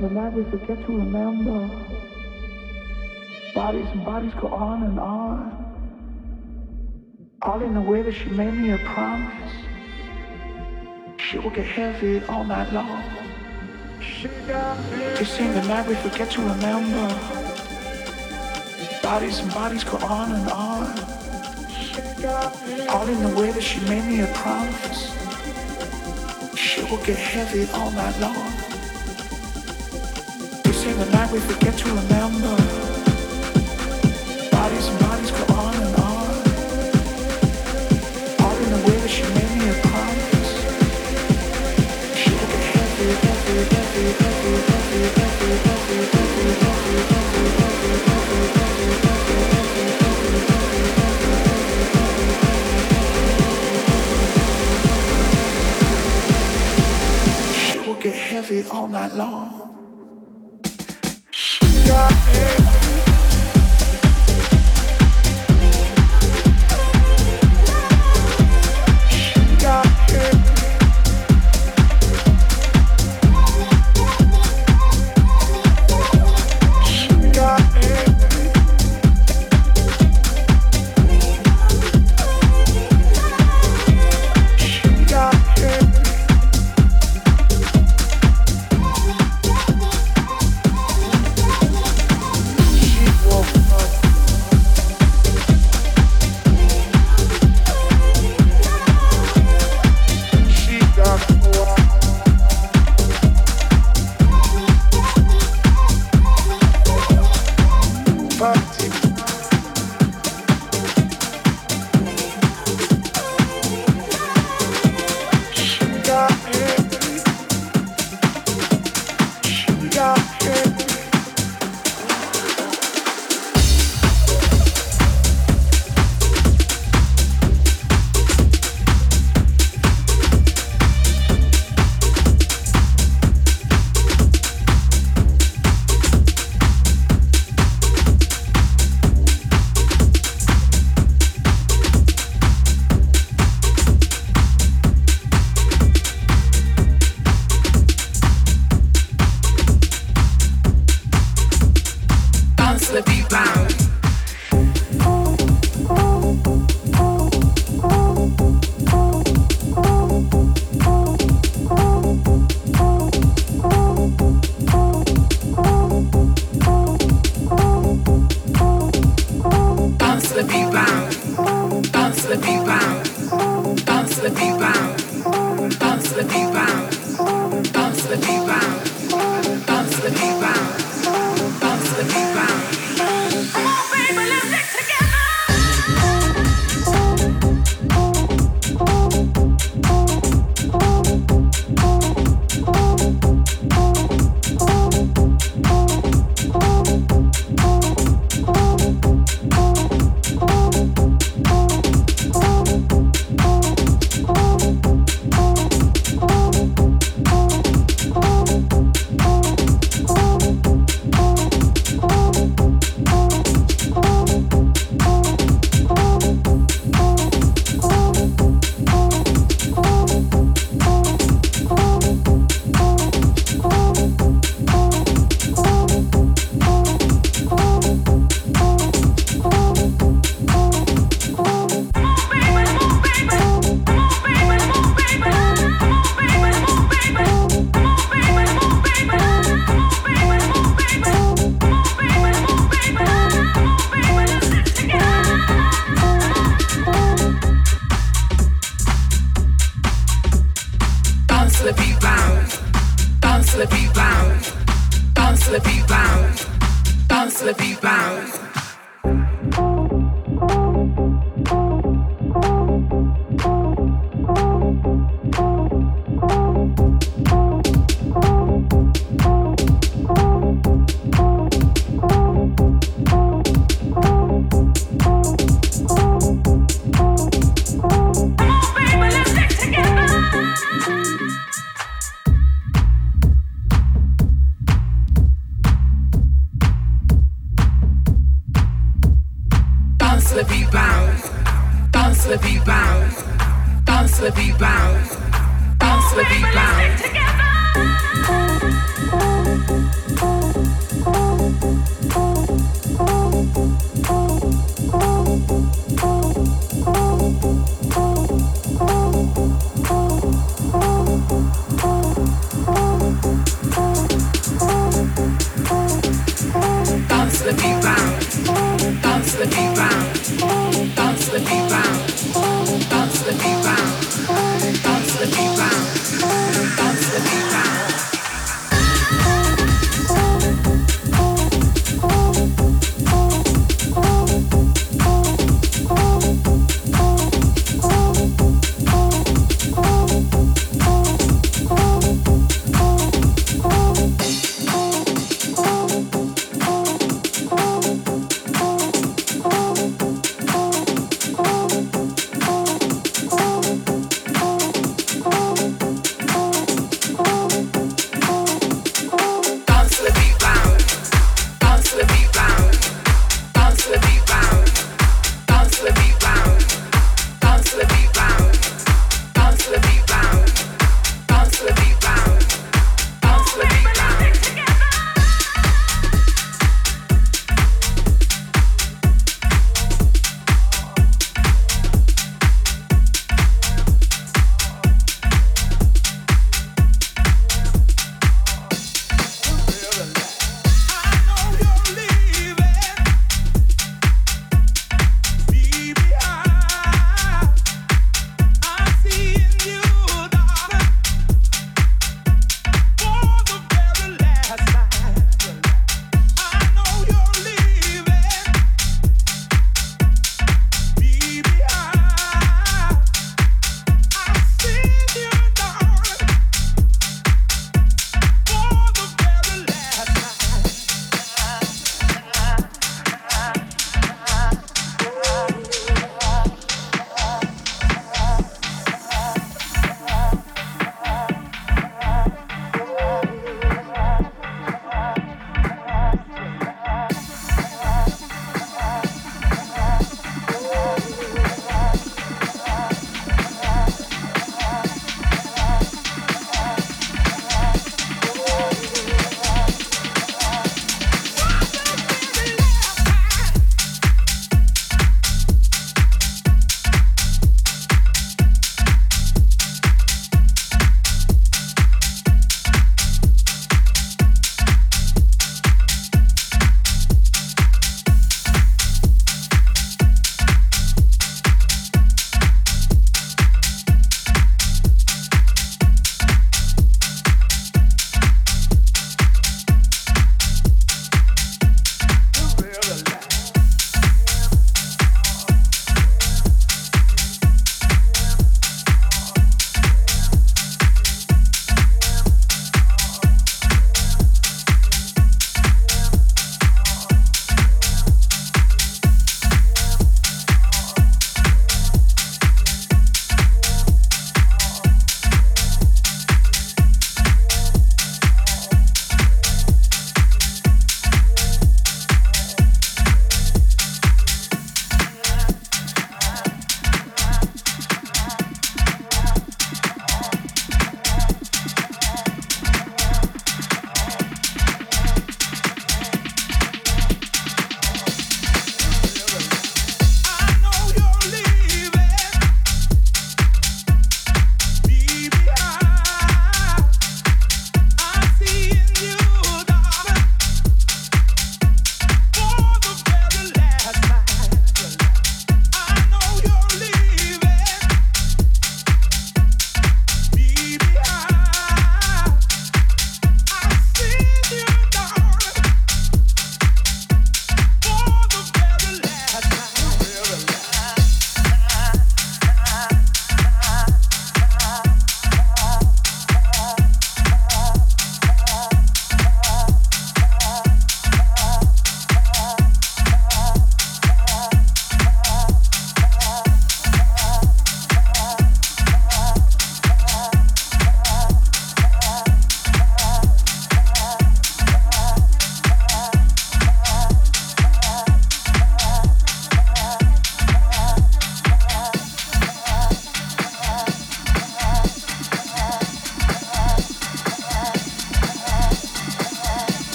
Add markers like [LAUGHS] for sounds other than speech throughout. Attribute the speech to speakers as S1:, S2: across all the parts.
S1: we
S2: forget to remember bodies and bodies go on and on. All in the way that she made me a promise. She will get heavy all night long. Just in the night we forget to remember. Bodies and bodies go on and on. All in the way that she made me a promise. She will get heavy all night long. In the night we forget to remember. Bodies and bodies go on and on. All in the she made me a promise. She will get heavy, heavy, heavy, heavy, heavy, heavy, heavy, heavy, heavy, heavy, heavy, She will get heavy all night long.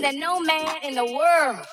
S3: that no man in the world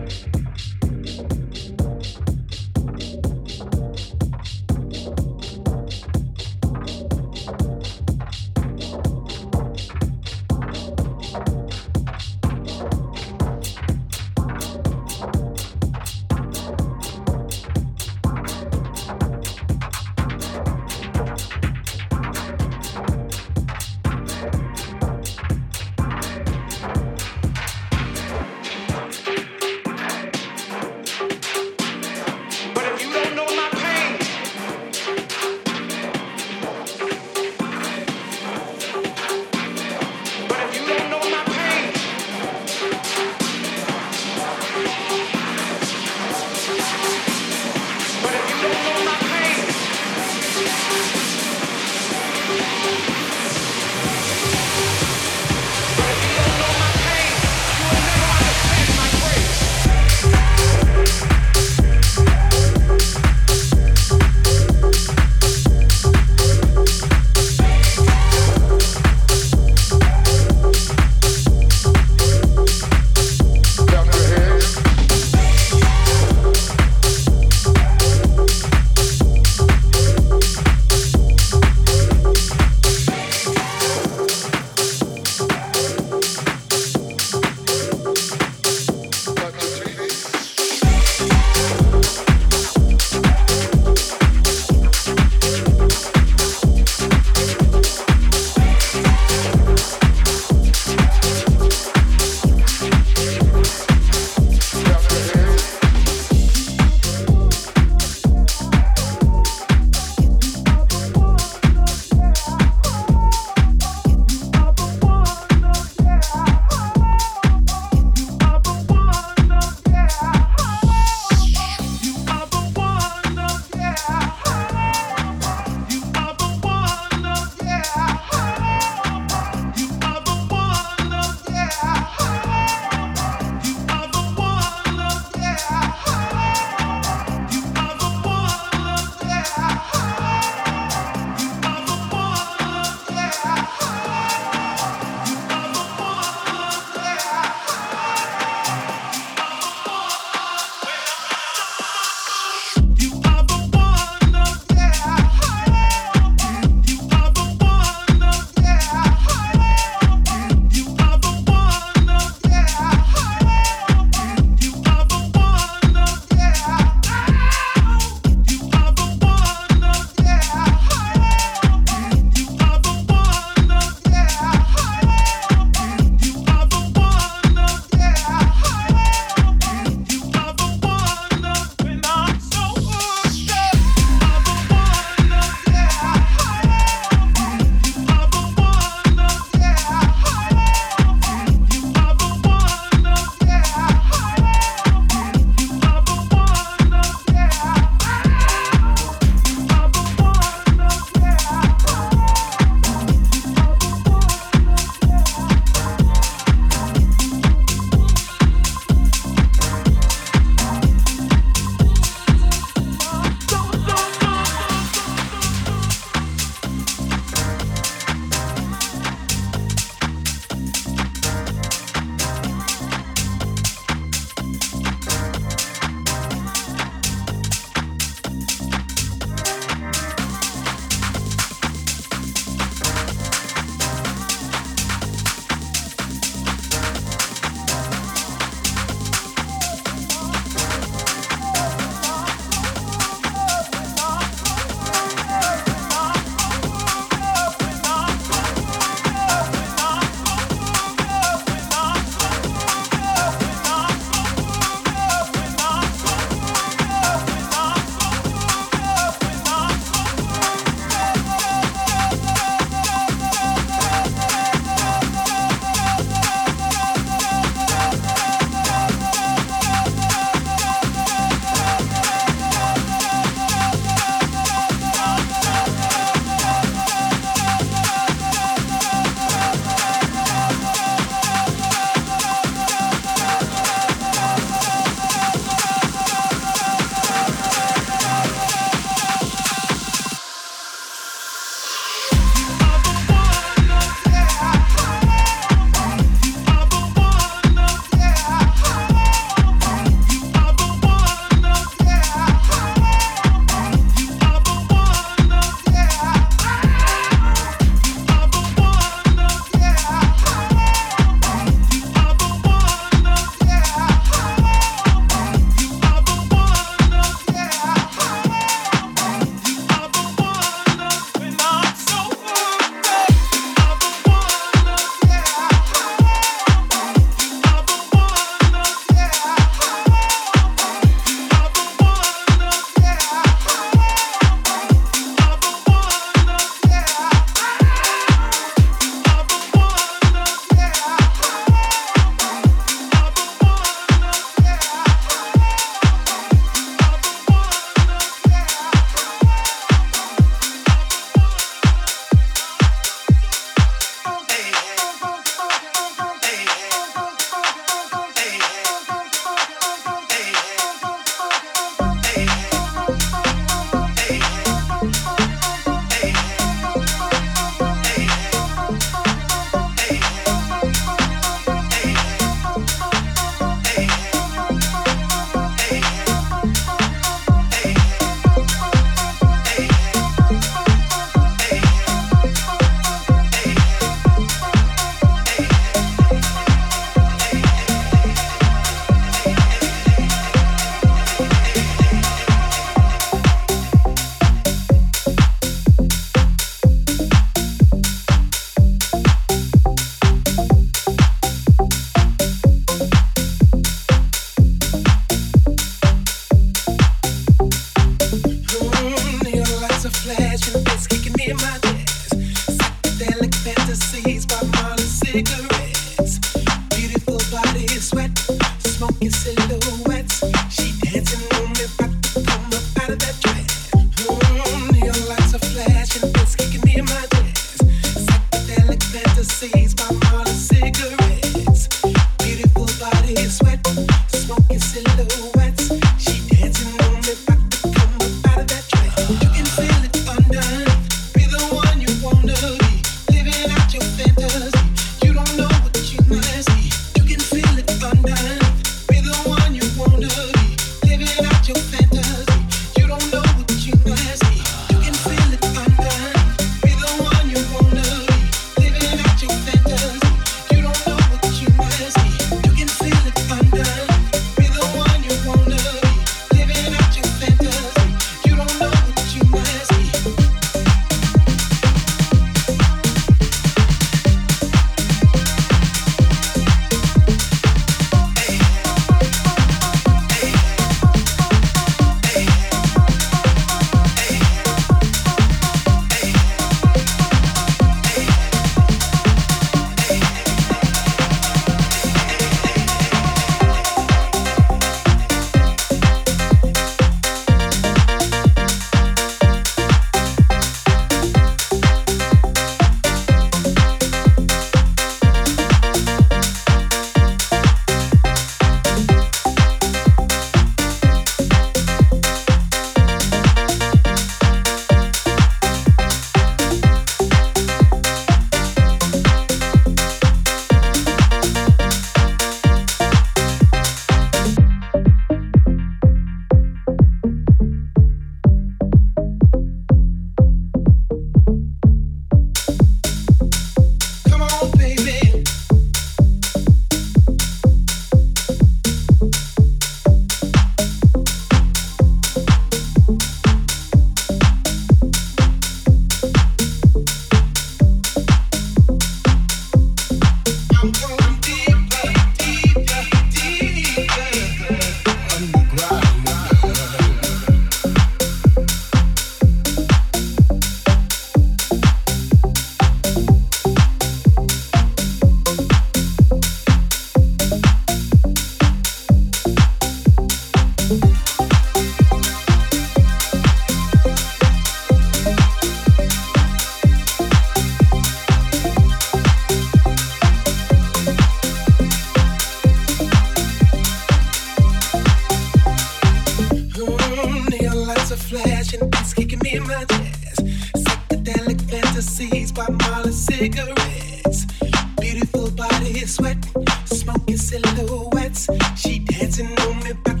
S4: silhouettes. She dancing on me, about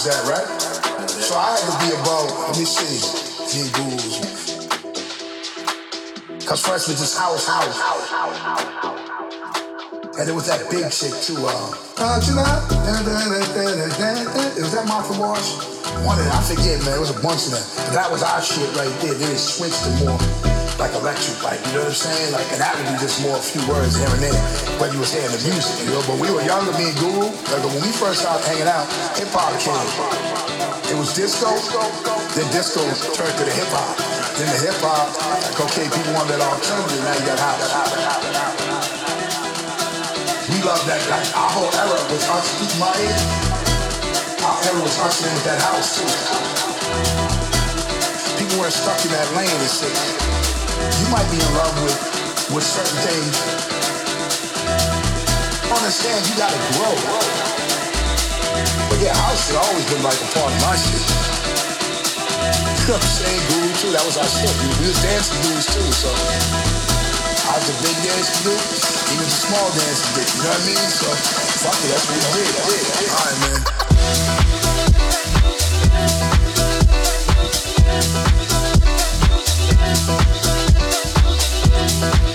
S5: was that, right? So I had to be about, let me see, Gurus. Cause first was just house, house. And it was that big shit too, uh. It was that Martha Wash. One of them, I forget, man. It was a bunch of them. That was our shit right there. Then it switched to more like electric, like you know what I'm saying? Like, and that would be just more a few words here and there when you was hearing the music, you know. But we were younger, me and Guru. Like when we first started hanging out, hip hop came. It was disco, then disco turned to the hip hop. Then the hip hop, like okay, people want that alternative, now you got house. We love that. Like our whole era was us. My age, our era was us with that house too. People weren't stuck in that lane and shit. You might be in love with with certain things. Understand you gotta grow. But yeah, house has always been like a part of my shit. [LAUGHS] You know what I'm saying? Guru too, that was our shit. We, was dancing dudes too, so I was a big to do, even the small to do, you know what I mean? So fuck it, that's what we did. did. All right, man. Bye.